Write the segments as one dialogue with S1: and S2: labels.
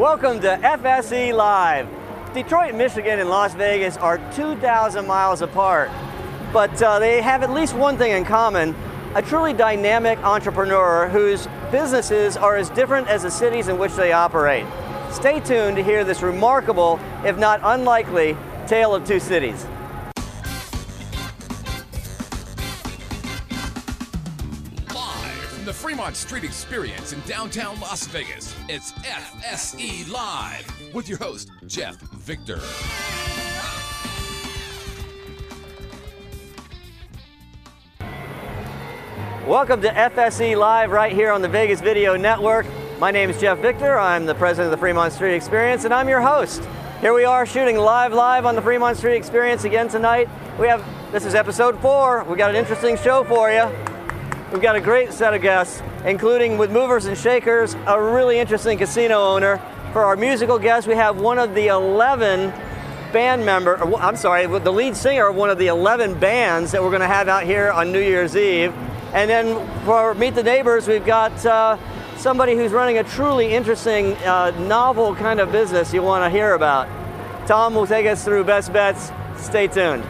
S1: Welcome to FSE Live. Detroit, Michigan, and Las Vegas are 2,000 miles apart, but uh, they have at least one thing in common a truly dynamic entrepreneur whose businesses are as different as the cities in which they operate. Stay tuned to hear this remarkable, if not unlikely, tale of two cities.
S2: Fremont Street Experience in downtown Las Vegas, it's FSE Live with your host, Jeff Victor.
S1: Welcome to FSE Live right here on the Vegas Video Network. My name is Jeff Victor. I'm the president of the Fremont Street Experience and I'm your host. Here we are shooting live live on the Fremont Street Experience again tonight. We have this is episode 4. We got an interesting show for you. We've got a great set of guests, including with Movers and Shakers, a really interesting casino owner. For our musical guests, we have one of the 11 band member, I'm sorry, the lead singer of one of the 11 bands that we're going to have out here on New Year's Eve. And then for Meet the Neighbors, we've got uh, somebody who's running a truly interesting, uh, novel kind of business you want to hear about. Tom will take us through best bets. Stay tuned.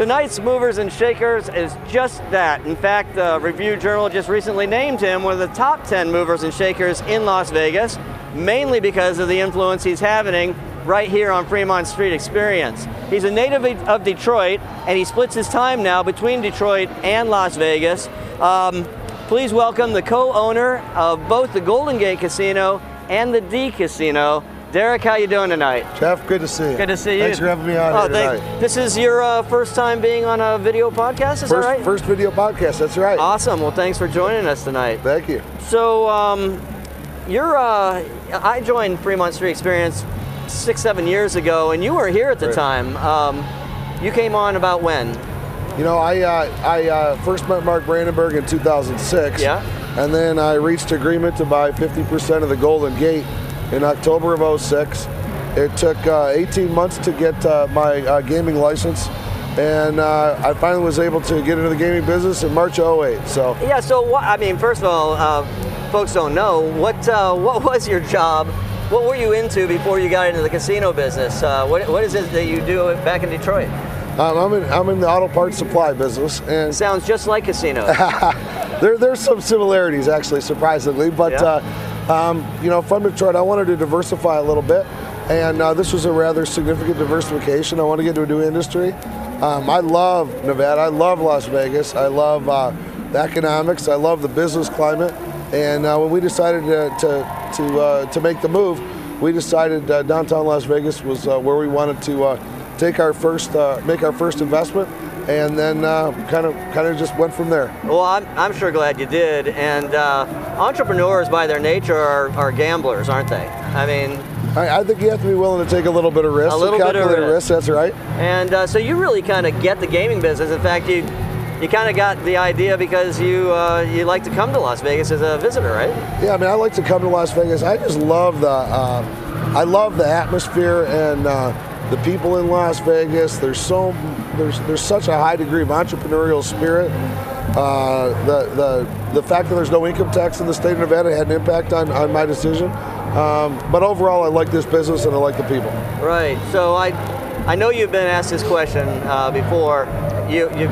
S1: Tonight's Movers and Shakers is just that. In fact, the Review Journal just recently named him one of the top 10 movers and shakers in Las Vegas, mainly because of the influence he's having right here on Fremont Street Experience. He's a native of Detroit, and he splits his time now between Detroit and Las Vegas. Um, please welcome the co-owner of both the Golden Gate Casino and the D Casino, Derek, how you doing tonight?
S3: Jeff, good to see you.
S1: Good to see you.
S3: Thanks for having me on oh, here tonight.
S1: This is your uh, first time being on a video podcast, is
S3: first,
S1: that right?
S3: First video podcast, that's right.
S1: Awesome. Well, thanks for joining us tonight.
S3: Thank you.
S1: So, um, you're, uh, I joined Fremont Street Experience six, seven years ago, and you were here at the right. time. Um, you came on about when?
S3: You know, I, uh, I uh, first met Mark Brandenburg in 2006.
S1: Yeah.
S3: And then I reached agreement to buy 50% of the Golden Gate in October of 06. It took uh, 18 months to get uh, my uh, gaming license, and uh, I finally was able to get into the gaming business in March of 08. So
S1: yeah, so what, I mean, first of all, uh, folks don't know what uh, what was your job. What were you into before you got into the casino business? what, what is it that you do back in Detroit?
S3: Um, I'm in I'm in the auto parts supply business, and
S1: sounds just like casinos.
S3: there there's some similarities actually, surprisingly, but. Yeah um, you know, from Detroit, I wanted to diversify a little bit, and uh, this was a rather significant diversification. I want to get into a new industry. Um, I love Nevada. I love Las Vegas. I love uh, the economics. I love the business climate. And uh, when we decided to to to, uh, to make the move, we decided uh, downtown Las Vegas was uh, where we wanted to take our first make our first investment and then kind of kind of just went from there.
S1: Well, I'm, I'm sure glad you did. And uh, entrepreneurs, by their nature, are, are gamblers, aren't they? I mean,
S3: I, I, think you have to be willing to take a little bit of risk.
S1: A little bit of risk.
S3: risk. That's right.
S1: And uh, so you really kind of get the gaming business. In fact, you you kind of got the idea because you uh, you like to come to Las Vegas as a visitor, right?
S3: Yeah, I mean, I like to come to Las Vegas. I just love the um, I love the atmosphere and uh, the people in Las Vegas. There's so there's there's such a high degree of entrepreneurial spirit. Uh, the the the fact that there's no income tax in the state of Nevada had an impact on, on my decision. Um, but overall, I like this business and I like the people.
S1: Right. So I I know you've been asked this question uh, before. You you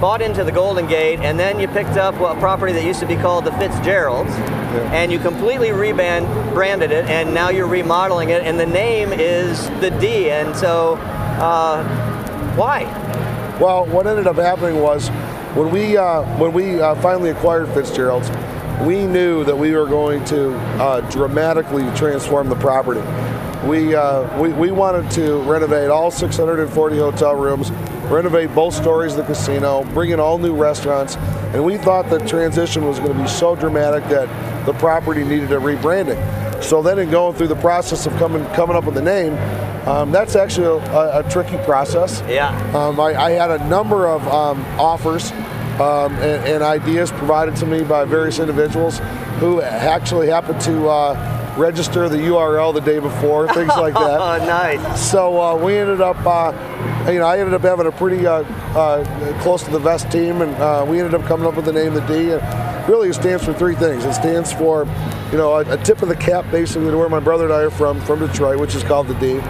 S1: bought into the Golden Gate, and then you picked up a property that used to be called the Fitzgeralds, yeah. and you completely rebranded it, and now you're remodeling it, and the name is the D. And so, uh, why?
S3: Well, what ended up happening was when we uh, when we uh, finally acquired Fitzgerald's, we knew that we were going to uh, dramatically transform the property. We, uh, we, we wanted to renovate all 640 hotel rooms, renovate both stories of the casino, bring in all new restaurants, and we thought the transition was going to be so dramatic that the property needed a rebranding. So then, in going through the process of coming coming up with a name, um, that's actually a, a, tricky process.
S1: Yeah.
S3: Um, I, I, had a number of um, offers um, and, and, ideas provided to me by various individuals who actually happened to. Uh, register the URL the day before, things like that.
S1: oh, nice.
S3: So uh, we ended up uh, you know, I ended up having a pretty uh, uh, close to the vest team, and uh, we ended up coming up with the name the D. And really, it stands for three things. It stands for, you know, a, a tip of the cap, basically, to where my brother and I are from, from Detroit, which is called the D.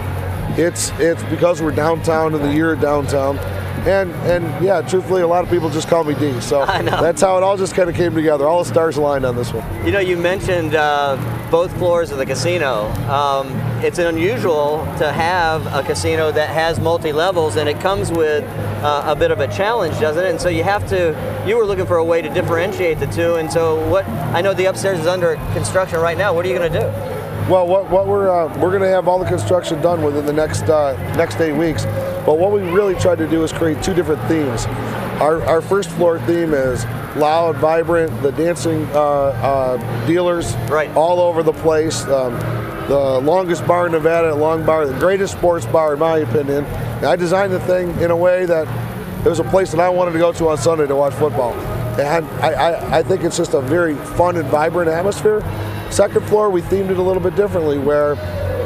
S3: It's it's because we're downtown in the year of downtown. And and yeah, truthfully, a lot of people just call me D. So that's how it all just kind of came together. All the stars aligned on this one.
S1: You know, you mentioned uh, both floors of the casino. Um, it's unusual to have a casino that has multi levels, and it comes with uh, a bit of a challenge, doesn't it? And so you have to. You were looking for a way to differentiate the two, and so what? I know the upstairs is under construction right now. What are you going to do?
S3: Well, what, what we're uh, we're going to have all the construction done within the next uh, next eight weeks. But what we really tried to do is create two different themes. Our, our first floor theme is loud, vibrant, the dancing uh, uh, dealers
S1: right.
S3: all over the place. Um, the longest bar in Nevada, Long Bar, the greatest sports bar in my opinion. And I designed the thing in a way that it was a place that I wanted to go to on Sunday to watch football. And I, I, I think it's just a very fun and vibrant atmosphere. Second floor, we themed it a little bit differently, where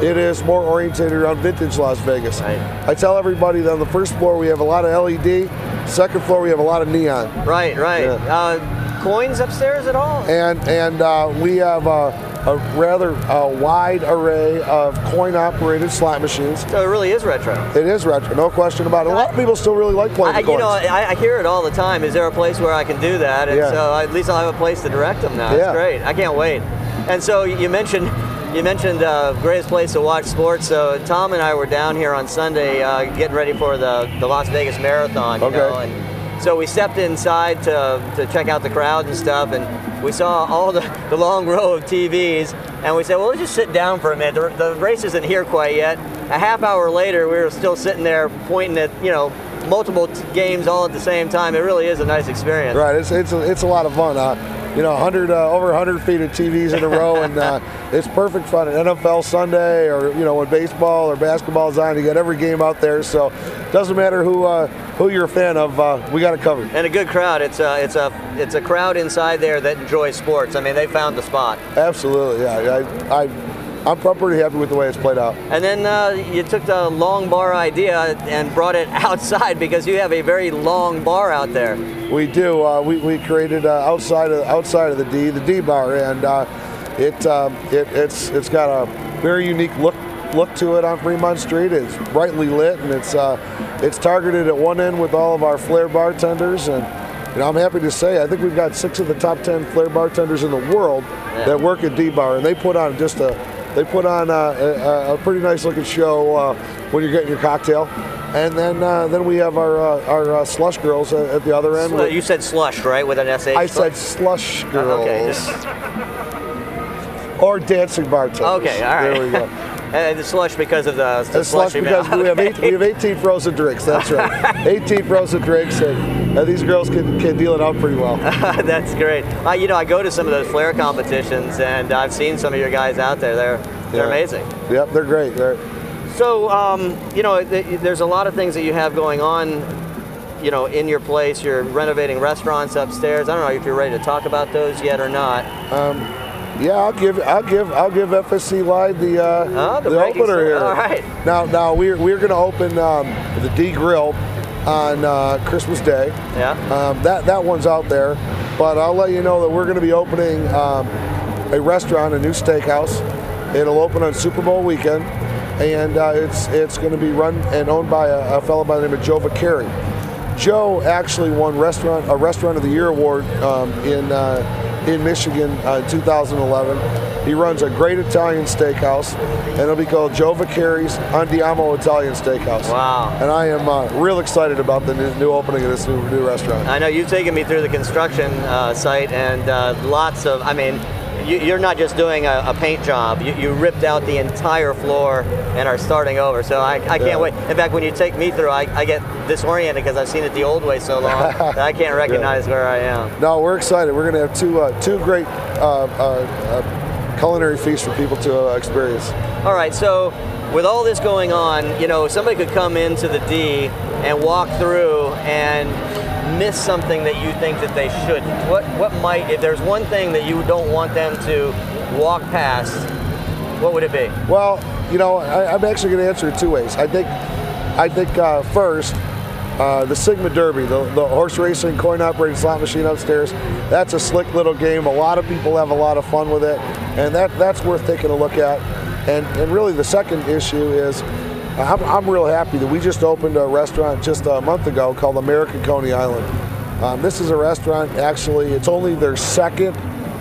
S3: it is more oriented around vintage Las Vegas.
S1: Right.
S3: I tell everybody that on the first floor we have a lot of LED, second floor we have a lot of neon.
S1: Right, right.
S3: Yeah.
S1: Uh, coins upstairs at all?
S3: And and uh, we have uh, a rather uh, wide array of coin-operated slot machines.
S1: So it really is retro.
S3: It is retro, no question about it. A lot of people still really like playing
S1: I,
S3: the coins.
S1: you know, I, I hear it all the time. Is there a place where I can do that? And
S3: Yeah.
S1: so at least I'll have a place to direct them now. That's
S3: Yeah.
S1: great. I can't wait. And so you mentioned you mentioned uh, greatest place to watch sports. So Tom and I were down here on Sunday uh, getting ready for the, the Las Vegas Marathon.
S3: Okay.
S1: know, and so we stepped inside to, to check out the crowd and stuff, and we saw all the, the long row of TVs, and we said, well, let's just sit down for a minute. The, the race isn't here quite yet. A half hour later, we were still sitting there pointing at, you know, multiple t- games all at the same time. It really is a nice experience.
S3: Right, it's it's a, it's a lot of fun. Uh, you know, 100 uh, over 100 feet of TVs in a row, and uh, it's perfect fun. An NFL Sunday, or you know, when baseball or basketball is on, you got every game out there. So, doesn't matter who uh, who you're a fan of, uh, we got it covered.
S1: And a good crowd. It's a it's a it's a crowd inside there that enjoys sports. I mean, they found the spot.
S3: Absolutely, yeah. I, I I'm pretty happy with the way it's played out.
S1: And then uh, you took the long bar idea and brought it outside because you have a very long bar out there.
S3: We do. Uh, we, we created uh, outside of outside of the D, the D bar, and uh, it, um, it it's it's got a very unique look look to it on Fremont Street. It's brightly lit, and it's uh, it's targeted at one end with all of our flair bartenders. And you know, I'm happy to say I think we've got six of the top ten flair bartenders in the world that work at D bar, and they put on just a they put on uh, a, a pretty nice looking show uh, when you're getting your cocktail. And then uh, then we have our uh, our uh, slush girls at, at the other end.
S1: You said slush, right, with an sh.
S3: I said slush girls.
S1: Okay.
S3: Or dancing bartenders.
S1: okay. All right.
S3: There we go.
S1: and the slush because of the, the
S3: And slush because we have eight, we have 18 frozen drinks. That's right. 18 frozen drinks, and, and these girls can, can deal it out pretty well.
S1: That's great. Uh, you know, I go to some of those flair competitions, and I've seen some of your guys out there. They're they're
S3: Yeah.
S1: amazing.
S3: Yep, they're great. They're,
S1: So, um, you know, th- there's a lot of things that you have going on. You know, in your place, you're renovating restaurants upstairs. I don't know if you're ready to talk about those yet or not.
S3: Yeah, I'll give I'll give I'll give FSE Live the uh,
S1: Oh, the
S3: the opener here.
S1: All right.
S3: Now now we're we're going to open um, the D Grill on uh, Christmas Day.
S1: Yeah.
S3: Um, that that one's out there, but I'll let you know that we're going to be opening um, a restaurant, a new steakhouse. It'll open on Super Bowl weekend, and uh, it's it's going to be run and owned by a, a fellow by the name of Joe Vicari. Joe actually won restaurant a Restaurant of the Year award um, in uh, in Michigan uh, in 2011. He runs a great Italian steakhouse, and it'll be called Joe Vicari's Andiamo Italian Steakhouse.
S1: Wow.
S3: And I am uh, real excited about the new, new opening of this new, new restaurant.
S1: I know you've taken me through the construction uh, site and uh, lots of, I mean, you, you're not just doing a, a paint job. You, you ripped out the entire floor and are starting over. So I, I can't
S3: Yeah.
S1: wait. In fact, when you take me through, I, I get disoriented because I've seen it the old way so long that I can't recognize where I am.
S3: No, we're excited. We're going to have two uh, two great uh, uh, uh, culinary feasts for people to uh, experience.
S1: All right, so with all this going on, you know, somebody could come into the D and walk through and miss something that you think that they shouldn't. What what might if there's one thing that you don't want them to walk past, what would it be?
S3: Well, you know, I, I'm actually going to answer it two ways. I think I think uh, first, uh, the Sigma Derby, the, the horse racing coin operated slot machine upstairs. That's a slick little game. A lot of people have a lot of fun with it, and that that's worth taking a look at. And and really, the second issue is. I'm, I'm real happy that we just opened a restaurant just a month ago called American Coney Island. Um, this is a restaurant, actually, it's only their second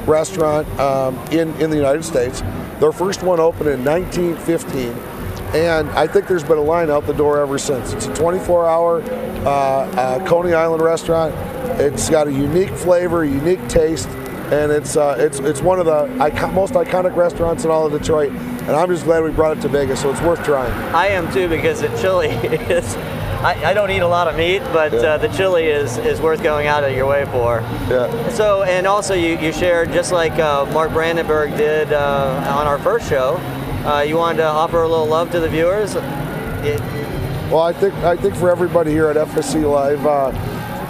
S3: restaurant um, in, in the United States. Their first one opened in 1915, and I think there's been a line out the door ever since. It's a 24 hour uh, uh, Coney Island restaurant. It's got a unique flavor, unique taste, and it's, uh, it's, it's one of the icon- most iconic restaurants in all of Detroit. And I'm just glad we brought it to Vegas, so it's worth trying.
S1: I am too because the chili is. I, I don't eat a lot of meat, but
S3: Yeah.
S1: uh, the chili is, is worth going out of your way for.
S3: Yeah.
S1: So, and also you, you shared, just like uh, Mark Brandenburg did uh, on our first show, uh, you wanted to offer a little love to the viewers. It-
S3: Well, I think I think for everybody here at FSE Live, uh,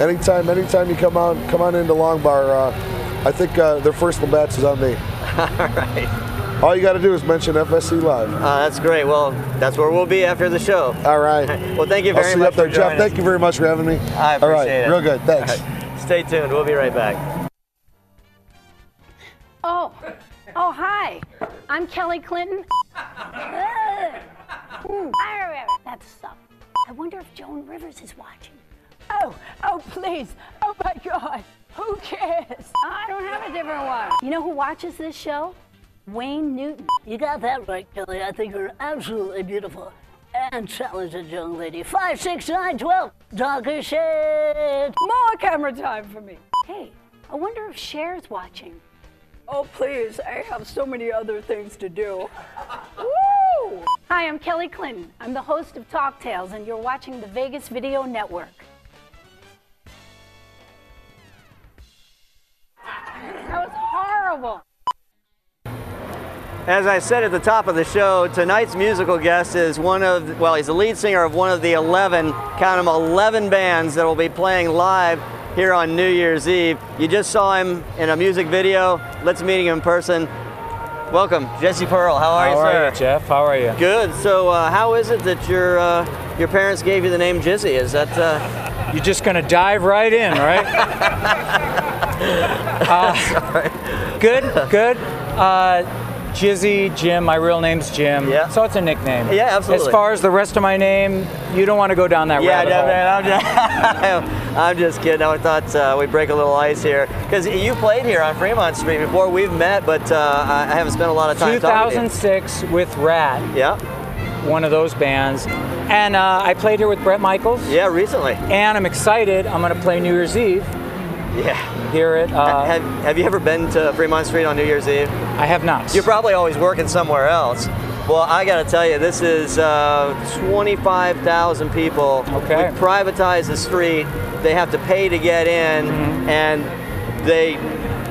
S3: anytime anytime you come on come on into Long Bar, uh, I think uh, their first bets is on me.
S1: all right.
S3: All you got to do is mention FSE Live.
S1: Uh, that's great. Well, that's where we'll be after the show.
S3: All right.
S1: Well, thank you
S3: I'll
S1: very
S3: see you
S1: much
S3: up there, Jeff.
S1: joining
S3: Thank you very much for having me.
S1: I
S3: All right,
S1: appreciate it.
S3: real good. Thanks.
S1: All right. Stay tuned. We'll be right back.
S4: Oh, oh, hi. I'm Kelly Clinton. That's stuff. I wonder if Joan Rivers is watching.
S5: Oh, oh, please. Oh my God. Who cares?
S4: I don't have a different one. You know who watches this show? Wayne Newton.
S6: You got that right, Kelly. I think you're absolutely beautiful and talented young lady. Five, six, nine, twelve. Darker shade.
S5: More camera time for me.
S4: Hey, I wonder if Cher's watching.
S5: Oh, please. I have so many other things to do. Woo!
S4: Hi, I'm Kelly Clinton. I'm the host of Talk Tales, and you're watching the Vegas Video Network. That was horrible.
S1: As I said at the top of the show, tonight's musical guest is one of, well, he's the lead singer of one of the 11, count them, 11 bands that will be playing live here on New Year's Eve. You just saw him in a music video. Let's meet him in person. Welcome, Jizzy Pearl. How are
S7: How
S1: you,
S7: are
S1: sir?
S7: you, Jeff? How are you?
S1: Good. So, uh, how is it that your uh, your parents gave you the name Jizzy? Is that uh,
S7: You're just gonna dive right in, right? Uh, good, good. Jizzy, Jim. My real name's Jim.
S1: Yeah.
S7: So it's a nickname.
S1: Yeah, absolutely.
S7: As far as the rest of my name, you don't want to go down that road.
S1: Yeah,
S7: rabbit
S1: no,
S7: hole.
S1: man, I'm just, I'm just kidding. I thought uh, we'd break a little ice here because you played here on Fremont Street before. We've met, but uh, I haven't spent a lot of time talking to you.
S7: 2006 with Ratt,
S1: Yeah,
S7: one of those bands, and uh, I played here with Bret Michaels.
S1: yeah, recently.
S7: And I'm excited. I'm gonna play New Year's Eve
S1: Yeah.
S7: Hear it. Uh,
S1: have, have you ever been to Fremont Street on New Year's Eve?
S7: I have not.
S1: You're probably always working somewhere else. Well, I got to tell you, this is uh, 25,000 people.
S7: Okay.
S1: We privatized the street. They have to pay to get in,
S7: Mm-hmm.
S1: and they,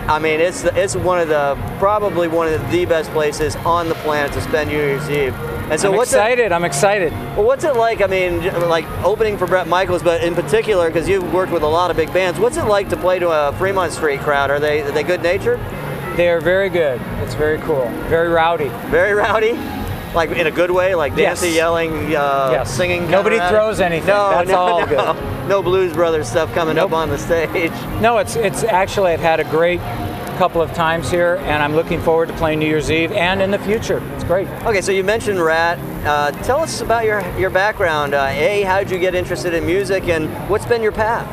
S1: I mean, it's it's one of the probably one of the best places on the planet to spend New Year's Eve. And so,
S7: I'm
S1: what's
S7: excited. I'm excited.
S1: Well, what's it like? I mean, like opening for Bret Michaels, but in particular, because you've worked with a lot of big bands. What's it like to play to a Fremont Street crowd? Are they are they good natured?
S7: They are very good. It's very cool. Very rowdy.
S1: Very rowdy, like in a good way, like
S7: Yes.
S1: dancing, yelling, uh,
S7: Yes.
S1: singing.
S7: Nobody throws anything.
S1: No,
S7: That's
S1: no,
S7: all
S1: no.
S7: good.
S1: No Blues Brothers stuff coming
S7: Nope.
S1: up on the stage.
S7: No, it's it's actually I've had a great couple of times here, and I'm looking forward to playing New Year's Eve and in the future. It's great.
S1: Okay, so you mentioned Ratt. Uh, tell us about your your background. Uh, a, how did you get interested in music, and what's been your path?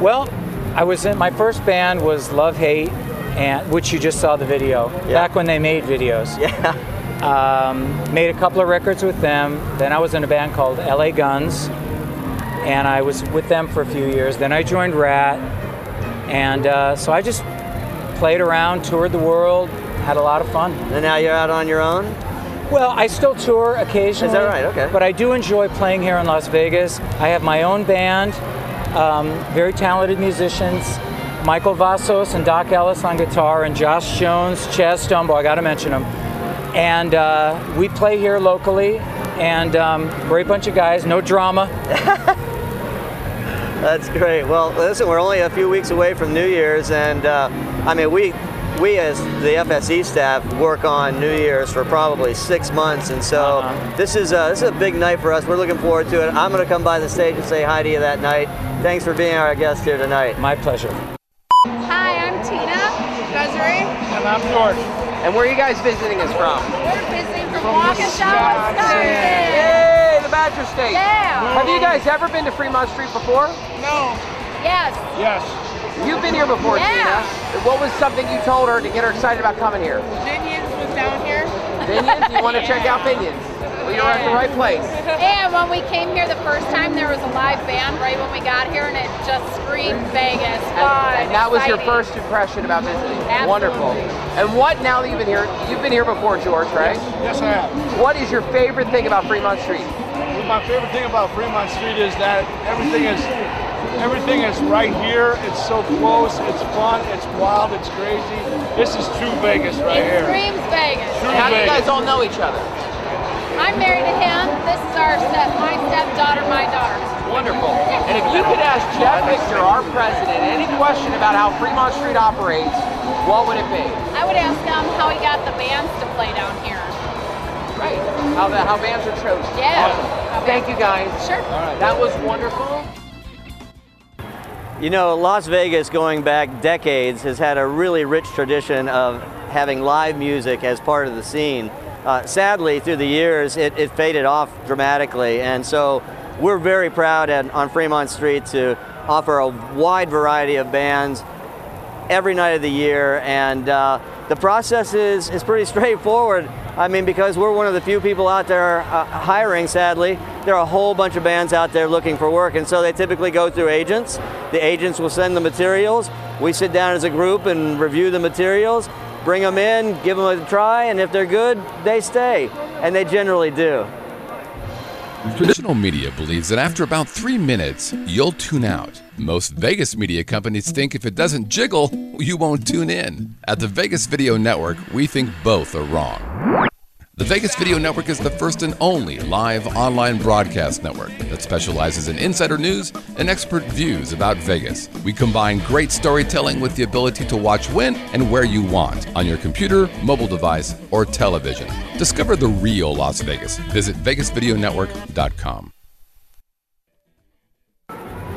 S7: Well, I was in my first band was Love Hate, and which you just saw the video
S1: Yeah.
S7: back when they made videos.
S1: Yeah.
S7: Um, made a couple of records with them. Then I was in a band called LA Guns, and I was with them for a few years. Then I joined Ratt, and uh, so I just played around, toured the world, had a lot of fun.
S1: And now you're out on your own.
S7: Well, I still tour occasionally.
S1: Is that right? Okay.
S7: But I do enjoy playing here in Las Vegas. I have my own band, um, very talented musicians. Michael Vasos and Doc Ellis on guitar, and Josh Jones, Chaz Stumbo, I gotta mention them. And uh, we play here locally, and um, great bunch of guys, no drama.
S1: That's great. Well, listen, we're only a few weeks away from New Year's, and uh, I mean, we we as the FSE staff work on New Year's for probably six months, and so
S7: Uh-huh.
S1: this is a, this is a big night for us. We're looking forward to it. I'm going to come by the stage and say hi to you that night. Thanks for being our guest here tonight.
S7: My pleasure.
S8: Hi, I'm Tina. Desiree.
S9: And I'm George.
S10: And where are you guys visiting us from?
S8: We're visiting from Waukesha, Wisconsin.
S10: Yay, the Badger State.
S8: Yeah.
S10: Have you guys ever been to Fremont Street before?
S8: No. Yes.
S9: Yes.
S10: You've been here before,
S8: Yeah.
S10: Tina. What was something you told her to get her excited about coming here?
S8: Binions was down here.
S10: Binions? You want to check out Binions? Well, you're at the right place.
S8: And when we came here the first time, there was a live band right when we got here, and it just screamed Vegas. Fun,
S10: And that was your first impression about visiting.
S8: Absolutely.
S10: Wonderful. And what now that you've been here? You've been here before, George, right?
S9: Yes, I have.
S10: What is your favorite thing about Fremont Street?
S9: My favorite thing about Fremont Street is that everything is everything is right here. It's so close. It's fun. It's wild. It's crazy. This is true Vegas right
S8: It
S9: here.
S8: screams Vegas.
S9: True
S10: How do you guys all know each other?
S8: I'm married to him. This is our step, my stepdaughter, my daughter.
S10: Wonderful. And if you could ask Jeff Victor, our president, any question about how Fremont Street operates, what would it be?
S8: I would ask him how he got the bands to play down here.
S10: Right. How the how bands are chosen.
S8: Yeah.
S10: Awesome. Thank you guys.
S8: Sure.
S10: That was wonderful.
S1: You know, Las Vegas, going back decades, has had a really rich tradition of having live music as part of the scene. Uh, sadly, through the years, it, it faded off dramatically, and so we're very proud at, on Fremont Street to offer a wide variety of bands every night of the year, and uh, the process is, is pretty straightforward. I mean, because we're one of the few people out there uh, hiring, sadly, there are a whole bunch of bands out there looking for work, and so they typically go through agents. The agents will send the materials. We sit down as a group and review the materials, bring them in, give them a try, and if they're good, they stay, and they generally do.
S2: Traditional media believes that after about three minutes, you'll tune out. Most Vegas media companies think if it doesn't jiggle, you won't tune in. At the Vegas Video Network, we think both are wrong. The Vegas Video Network is the first and only live online broadcast network that specializes in insider news and expert views about Vegas. We combine great storytelling with the ability to watch when and where you want on your computer, mobile device, or television. Discover the real Las Vegas. Visit VegasVideoNetwork.com.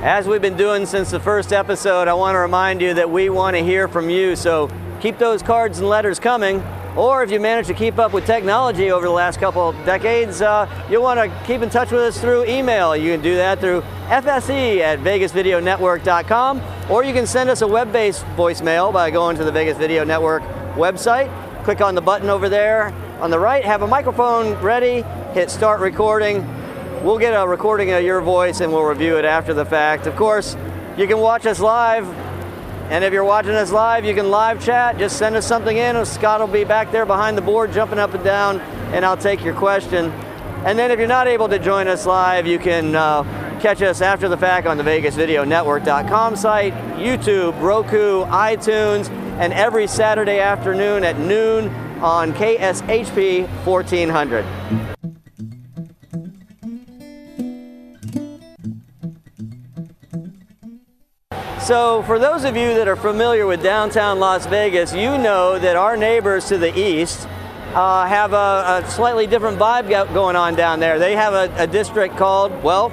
S1: As we've been doing since the first episode, I want to remind you that we want to hear from you. So keep those cards and letters coming. Or if you manage to keep up with technology over the last couple decades, uh, you'll want to keep in touch with us through email. You can do that through FSE at VegasVideoNetwork.com, or you can send us a web based voicemail by going to the Vegas Video Network website. Click on the button over there on the right, have a microphone ready, hit start recording. We'll get a recording of your voice and we'll review it after the fact. Of course, you can watch us live. And if you're watching us live, you can live chat. Just send us something in, Scott will be back there behind the board jumping up and down, and I'll take your question. And then if you're not able to join us live, you can uh, catch us after the fact on the VegasVideoNetwork.com site, YouTube, Roku, iTunes, and every Saturday afternoon at noon on KSHP 1400. So, for those of you that are familiar with downtown Las Vegas, you know that our neighbors to the east uh, have a, a, slightly different vibe going on down there. They have a, a district called, well,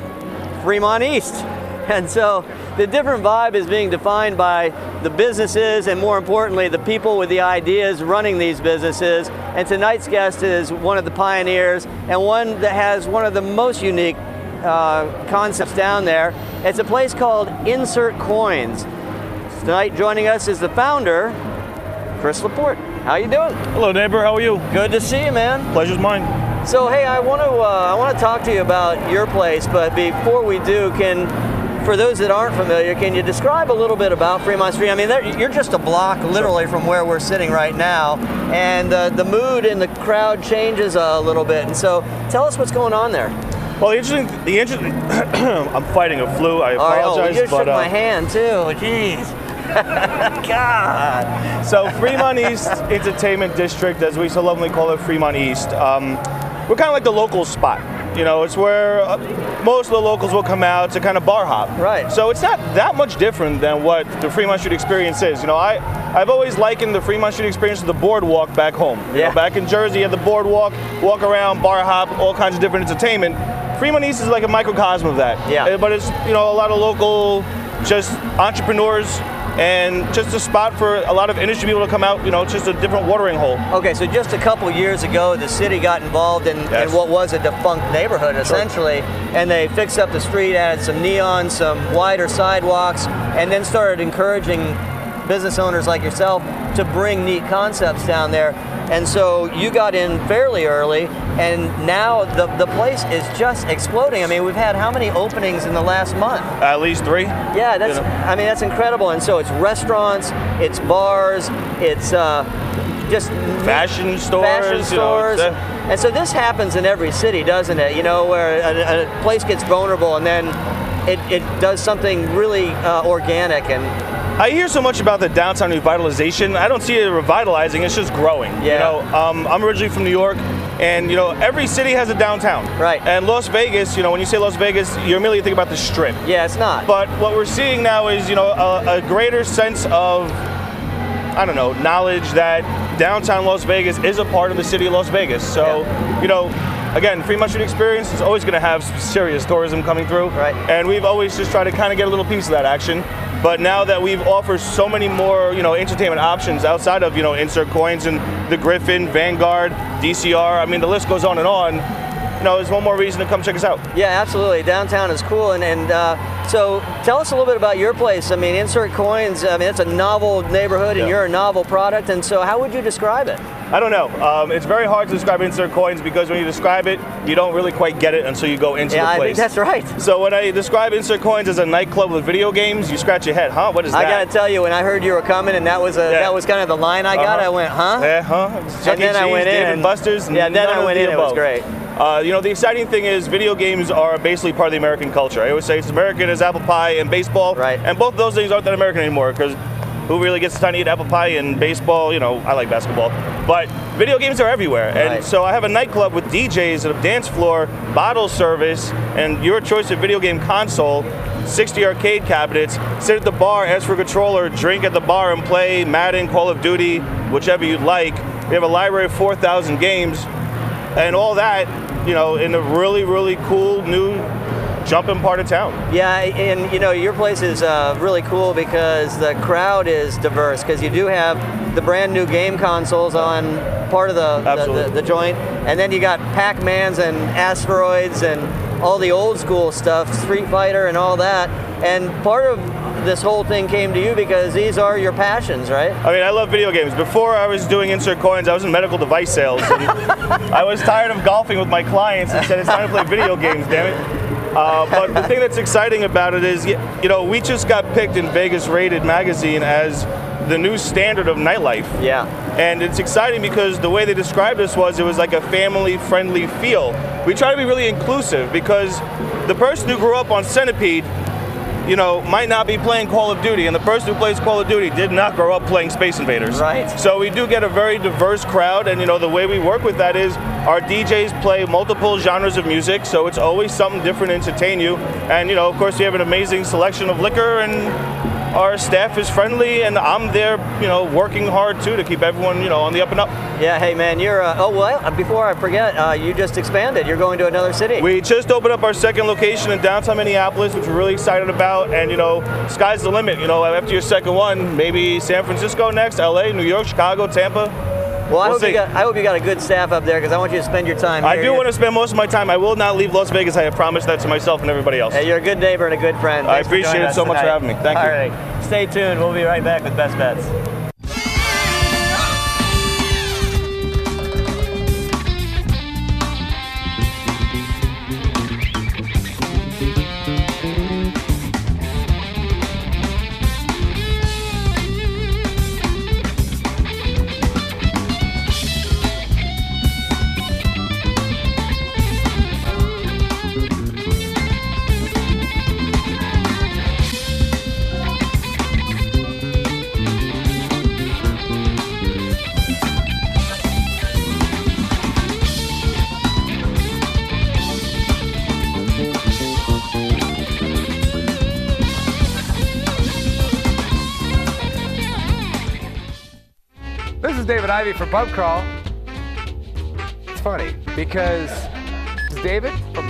S1: Fremont East. And so the different vibe is being defined by the businesses and, more importantly, the people with the ideas running these businesses. And tonight's guest is one of the pioneers and one that has one of the most unique uh, concepts down there. It's a place called Insert Coins. Tonight joining us is the founder, Chris Laporte. How you doing?
S11: Hello, neighbor. How are you?
S1: Good to see you, man.
S11: Pleasure's mine.
S1: So, hey, I want to uh, I want to talk to you about your place, but before we do, can for those that aren't familiar, can you describe a little bit about Fremont Street? I mean, you're just a block literally from where we're sitting right now, and uh, the mood in the crowd changes a little bit. And so, tell us what's going on there.
S11: Well, the interesting, the interesting. I'm fighting a flu. I apologize,
S1: oh, you
S11: but
S1: shook
S11: uh,
S1: my hand too. Jeez. God.
S11: So Fremont East Entertainment District, as we so lovingly call it, Fremont East. Um, we're kind of like the local spot. You know, it's where uh, most of the locals will come out to kind of bar hop.
S1: Right.
S11: So it's not that much different than what the Fremont Street experience is. You know, I I've always likened the Fremont Street experience to the boardwalk back home. You
S1: Yeah.
S11: know, back in Jersey, you had the boardwalk, walk around, bar hop, all kinds of different entertainment. Fremont East is like a microcosm of that.
S1: Yeah.
S11: Uh, But it's you know a lot of local, just entrepreneurs. And just a spot for a lot of industry people to come out, you know, it's just a different watering hole.
S1: Okay, so just a couple years ago, the city got involved in,
S11: Yes.
S1: in what was a defunct neighborhood, essentially, and they fixed up the street, added some neon, some wider sidewalks, and then started encouraging business owners like yourself to bring neat concepts down there. And so you got in fairly early, and now the, the place is just exploding. I mean, we've had how many openings in the last month?
S11: At least three.
S1: Yeah, that's.
S11: You know?
S1: I mean, that's incredible. And so it's restaurants, it's bars, it's uh, just
S11: Fashion stores,
S1: fashion
S11: you know,
S1: stores.
S11: uh,
S1: and so this happens in every city, doesn't it? You know, where a, a place gets vulnerable and then it, it does something really uh, organic and
S11: I hear so much about the downtown revitalization. I don't see it revitalizing. It's just growing.
S1: Yeah.
S11: You know, um, I'm originally from New York, and you know, every city has a downtown.
S1: Right.
S11: And Las Vegas, you know, when you say Las Vegas, you immediately think about the Strip.
S1: yeah, it's not.
S11: But what we're seeing now is, you know, a, a greater sense of, I don't know, knowledge that downtown Las Vegas is a part of the city of Las Vegas. So, you know, again, Fremont Street Experience is always going to have serious tourism coming through.
S1: Right.
S11: And we've always just tried to kind of get a little piece of that action. But now that we've offered so many more, you know, entertainment options outside of, you know, insert coins and the Griffin, Vanguard, DCR, I mean, the list goes on and on. You know, there's one more reason to come check us out.
S1: Yeah, absolutely. Downtown is cool, and and uh, so tell us a little bit about your place. I mean, Insert Coins. I mean, it's a novel neighborhood, and
S11: Yeah.
S1: you're a novel product. And so, how would you describe it?
S11: I don't know. Um, it's very hard to describe insert coins because when you describe it, you don't really quite get it until you go into
S1: yeah,
S11: the
S1: I
S11: place.
S1: think that's right.
S11: So when I describe insert coins as a nightclub with video games, you scratch your head, huh? What is that?
S1: I gotta tell you, when I heard you were coming, and that was a
S11: Yeah.
S1: that was kind of the line I got.
S11: Uh-huh.
S1: I went, huh?
S11: Yeah, huh? Chuck
S1: And then
S11: E.
S1: I
S11: Cheese,
S1: went
S11: Dave
S1: in.
S11: and Buster's.
S1: Yeah, then I went
S11: the
S1: in, it was great.
S11: Uh, you know, the exciting thing is video games are basically part of the American culture. I always say it's American as apple pie and baseball.
S1: Right.
S11: And both of those things aren't that American anymore because who really gets time to eat apple pie and baseball? You know, I like basketball. But video games are everywhere.
S1: Right.
S11: And so I have a nightclub with DJs and a dance floor, bottle service, and your choice of video game console. 60 arcade cabinets. Sit at the bar, ask for a controller, drink at the bar, and play Madden, Call of Duty, whichever you'd like. We have a library of 4,000 games, and all that, you know, in a really, really cool new jumping part of town.
S1: Yeah, and you know your place is uh, really cool because the crowd is diverse because you do have the brand new game consoles on part of the the, the, the joint, and then you got Pac-Mans and asteroids and all the old school stuff, Street Fighter and all that. And part of this whole thing came to you because these are your passions, right?
S11: I mean, I love video games. Before I was doing insert coins, I was in medical device sales. I was tired of golfing with my clients and said, it's time to play video games, damn it. Uh, but the thing that's exciting about it is, you know, we just got picked in Vegas Rated magazine as the new standard of nightlife.
S1: Yeah.
S11: And it's exciting because the way they described us was it was like a family friendly feel. We try to be really inclusive because the person who grew up on Centipede, you know, might not be playing Call of Duty, and the person who plays Call of Duty did not grow up playing Space Invaders.
S1: Right.
S11: So we do get a very diverse crowd, and you know, the way we work with that is our DJs play multiple genres of music, so it's always something different to entertain you. And you know, of course, we have an amazing selection of liquor and our staff is friendly, and I'm there, you know, working hard too to keep everyone, you know, on the up and up.
S1: Yeah. Hey, man, you're. Uh, oh well. Before I forget, uh, you just expanded. You're going to another city.
S11: We just opened up our second location in downtown Minneapolis, which we're really excited about. And you know, sky's the limit. You know, after your second one, maybe San Francisco next, LA, New York, Chicago, Tampa.
S1: Well, I
S11: we'll
S1: hope you got. I hope you got a good staff up there because I want you to spend your time.
S11: I
S1: here.
S11: do want to spend most of my time. I will not leave Las Vegas. I have promised that to myself and everybody else.
S1: Hey, you're a good neighbor and a good friend.
S11: I
S1: Thanks for
S11: appreciate it so much for having me. Thank you.
S1: All right. Stay tuned. We'll be right back with Best Bets.
S12: Ivy from Pub Crawl. It's funny because it's David from.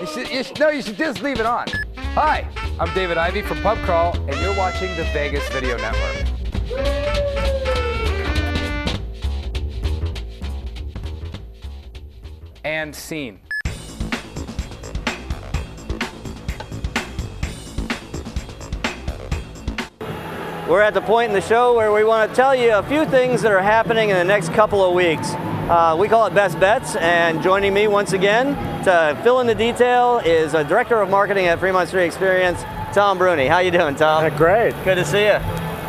S12: You should, you should, no, you should just leave it on. Hi, I'm David Ivy from Pub Crawl, and you're watching the Vegas Video Network. And scene.
S1: We're at the point in the show where we want to tell you a few things that are happening in the next couple of weeks. Uh, we call it Best Bets, and joining me once again to fill in the detail is a Director of Marketing at Fremont Street Experience, Tom Bruni. How you doing, Tom?
S13: great.
S1: Good to see you.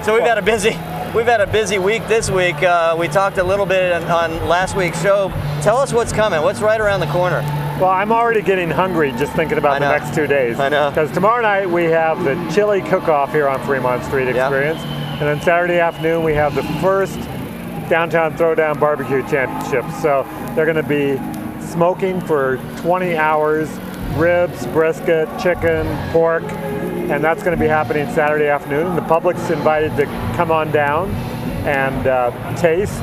S1: So we've had a busy, we've had a busy week this week. Uh, we talked a little bit on, on last week's show. Tell us what's coming. What's right around the corner?
S13: Well, I'm already getting hungry just thinking about the next two days.
S1: I know.
S13: Because tomorrow night we have the chili cook-off here on Fremont Street Experience, and then Saturday afternoon we have the first downtown throwdown barbecue championship. So they're going to be smoking for 20 hours, ribs, brisket, chicken, pork, and that's going to be happening Saturday afternoon. And the public's invited to come on down and uh, taste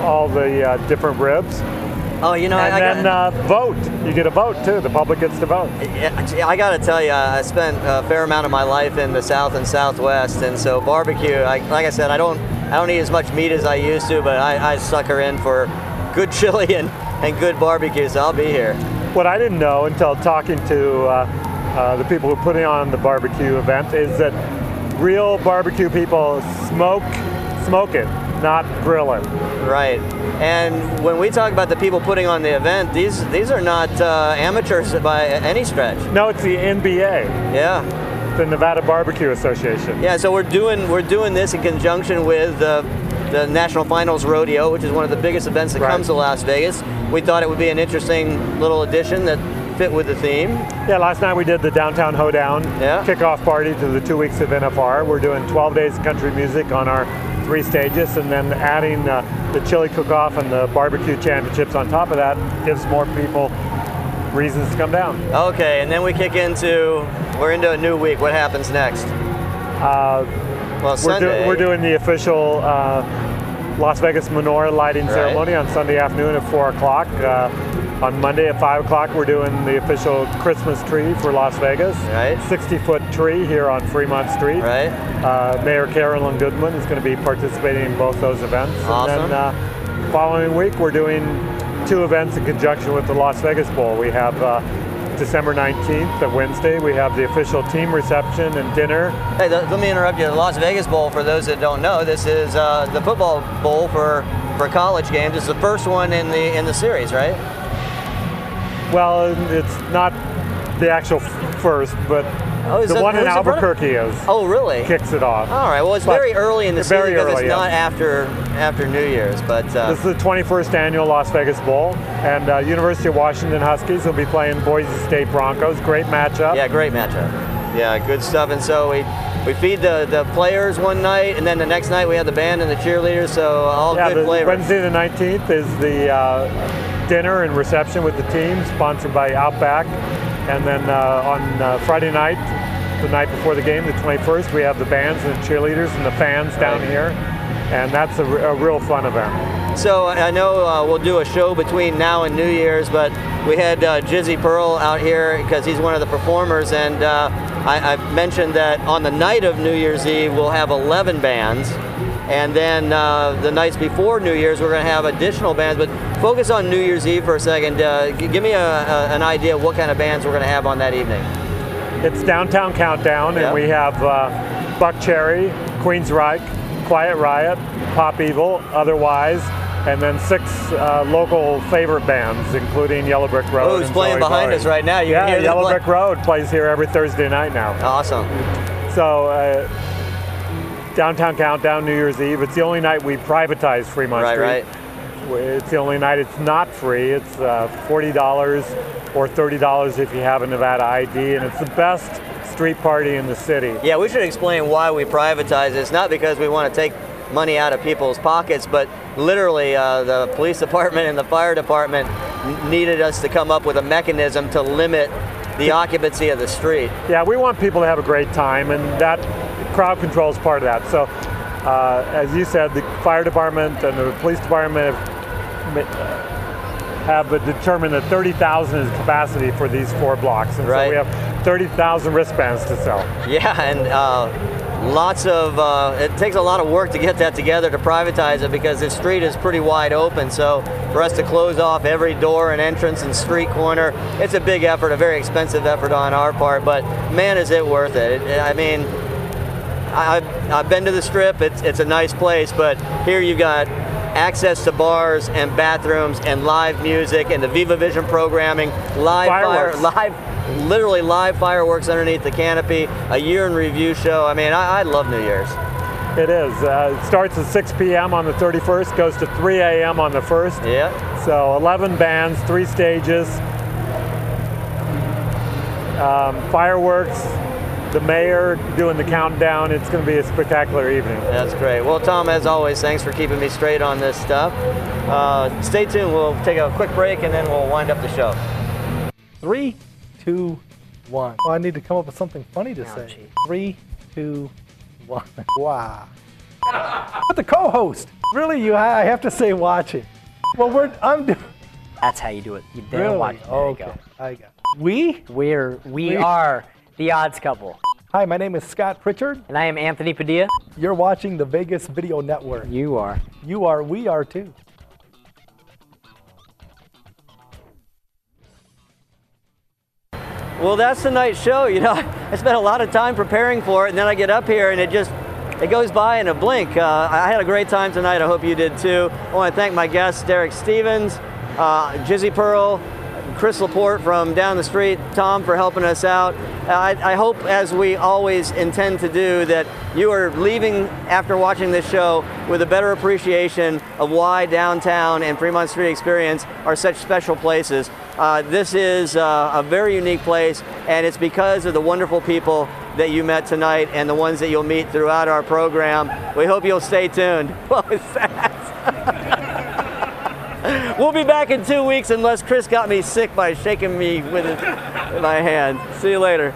S13: all the uh, different ribs.
S1: Oh, you know,
S13: and
S1: I, I
S13: then uh, vote. You get a vote too. The public gets to vote.
S1: Yeah, I got to tell you, I spent a fair amount of my life in the South and Southwest, and so barbecue. I, like I said, I don't, I don't eat as much meat as I used to, but I, I sucker in for good chili and, and good barbecue. So I'll be here.
S13: What I didn't know until talking to uh, uh, the people who put on the barbecue event is that real barbecue people smoke, smoke it, not grill it.
S1: Right. And when we talk about the people putting on the event, these these are not uh, amateurs by any stretch.
S13: No, it's the NBA.
S1: Yeah.
S13: The Nevada Barbecue Association.
S1: Yeah. So we're doing we're doing this in conjunction with uh, the National Finals Rodeo, which is one of the biggest events that
S13: Right.
S1: comes to Las Vegas. We thought it would be an interesting little addition that fit with the theme.
S13: Yeah, last night we did the Downtown Hoedown
S1: Yeah.
S13: kickoff party to the two weeks of NFR. We're doing 12 days of country music on our three stages, and then adding uh, the chili cook-off and the barbecue championships on top of that gives more people reasons to come down.
S1: Okay, and then we kick into we're into a new week. What happens next?
S13: Uh,
S1: well,
S13: we're,
S1: Sunday.
S13: we're doing the official uh, Las Vegas menorah lighting
S1: Right.
S13: ceremony on Sunday afternoon at 4 o'clock. Uh, on Monday at 5 o'clock, we're doing the official Christmas tree for Las Vegas.
S1: Right.
S13: 60 foot tree here on Fremont Street.
S1: Right.
S13: Uh, Mayor Carolyn Goodman is going to be participating in both those events.
S1: Awesome.
S13: And then uh, following week, we're doing two events in conjunction with the Las Vegas Bowl. We have uh, December 19th, a Wednesday, we have the official team reception and dinner.
S1: Hey, th- let me interrupt you. The Las Vegas Bowl, for those that don't know, this is uh, the football bowl for for college games. It's the first one in the in the series, right?
S13: Well, it's not the actual first, but
S1: Oh,
S13: the
S1: that-
S13: one in Albuquerque is.
S1: Oh, really?
S13: Kicks it off.
S1: All right. Well, it's
S13: But-
S1: very early in the season because
S13: early,
S1: it's
S13: yeah.
S1: not after after New Year's, but uh,
S13: This is the 21st annual Las Vegas Bowl, and uh, University of Washington Huskies will be playing Boise State Broncos. Great matchup.
S1: yeah, great matchup. Yeah, good stuff. And so we we feed the, the players one night, and then the next night we have the band and the cheerleaders. So all
S13: Yeah,
S1: good flavors.
S13: Wednesday the 19th is the uh, dinner and reception with the team, sponsored by Outback. And then uh, on uh, Friday night, the night before the game, the 21st, we have the bands and the cheerleaders and the fans down
S1: Right.
S13: here. And that's a real fun event.
S1: So I know uh, we'll do a show between now and New Year's, but we had uh, Jizzy Pearl out here because he's one of the performers, and uh, I, I mentioned that on the night of New Year's Eve we'll have 11 bands, and then uh, the nights before New Year's we're going to have additional bands. But focus on New Year's Eve for a second. Uh, give me a, a, an idea of what kind of bands we're going to have on that evening.
S13: It's Downtown Countdown,
S1: Yeah.
S13: and we have uh, Buck Cherry, Queensryche, Quiet Riot, Pop Evil, Otherwise, and then six uh, local favorite bands, including Yellow Brick Road.
S1: Who's playing
S13: Zoe
S1: behind us right now? You
S13: yeah, Yellow Brick Road plays here every Thursday night now.
S1: Awesome.
S13: So, uh, Downtown Countdown, New Year's Eve. It's the only night we privatize Fremont
S1: Right,
S13: Street.
S1: right.
S13: It's the only night it's not free. It's uh, $40 or $30 if you have a Nevada ID, and it's the best street party in the city.
S1: Yeah, we should explain why we privatize it. It's not because we want to take money out of people's pockets, but literally uh, the police department and the fire department needed us to come up with a mechanism to limit the occupancy of the street.
S13: Yeah, we want people to have a great time, and that crowd control is part of that. So Uh, as you said, the fire department and the police department have, have determined that 30,000 is capacity for these four blocks. And
S1: Right.
S13: so we have 30,000 wristbands to sell.
S1: Yeah, and uh, lots of, uh, it takes a lot of work to get that together to privatize it because the street is pretty wide open. So for us to close off every door and entrance and street corner, it's a big effort, a very expensive effort on our part, but man, is it worth it. it I mean, I've, I've been to the strip, it's, it's a nice place, but here you've got access to bars and bathrooms and live music and the Viva Vision programming, live
S13: Fireworks.
S1: fire, live, literally live fireworks underneath the canopy, a year in review show. I mean, I, I love New Year's.
S13: It is. Uh, it starts at 6 p.m. on the 31st, goes to 3 a.m. on the 1st.
S1: Yeah.
S13: So 11 bands, three stages, um, fireworks, the mayor doing the countdown. It's going to be a spectacular evening.
S1: That's great. Well, Tom, as always, thanks for keeping me straight on this stuff. Uh, stay tuned. We'll take a quick break and then we'll wind up the show.
S14: Three, two, one. Oh, I need to come up with something funny to say. Three, two, one. Wow. But the co-host. Really, you? I have to say, watching. Well, we're. I'm. doing.
S15: That's how you do it. You dare
S14: Really?
S15: watch. There
S14: okay.
S15: you go.
S14: I got. We?
S15: We're we,
S14: We-
S15: are the odds couple.
S14: Hi, my name is Scott Pritchard.
S15: And I am Anthony Padilla.
S14: You're watching the Vegas Video Network.
S15: You are.
S14: You are. We are too.
S1: Well, that's tonight's show. You know, I spent a lot of time preparing for it, and then I get up here, and it just it goes by in a blink. Uh, I had a great time tonight. I hope you did too. I want to thank my guests, Derek Stevens, uh, Jizzy Pearl, Chris Laporte from down the street, Tom for helping us out. I, I hope, as we always intend to do, that you are leaving after watching this show with a better appreciation of why downtown and Fremont Street Experience are such special places. Uh, this is uh, a very unique place, and it's because of the wonderful people that you met tonight and the ones that you'll meet throughout our program. We hope you'll stay tuned. What was that? we'll be back in two weeks unless Chris got me sick by shaking me with his, my hand. See you later.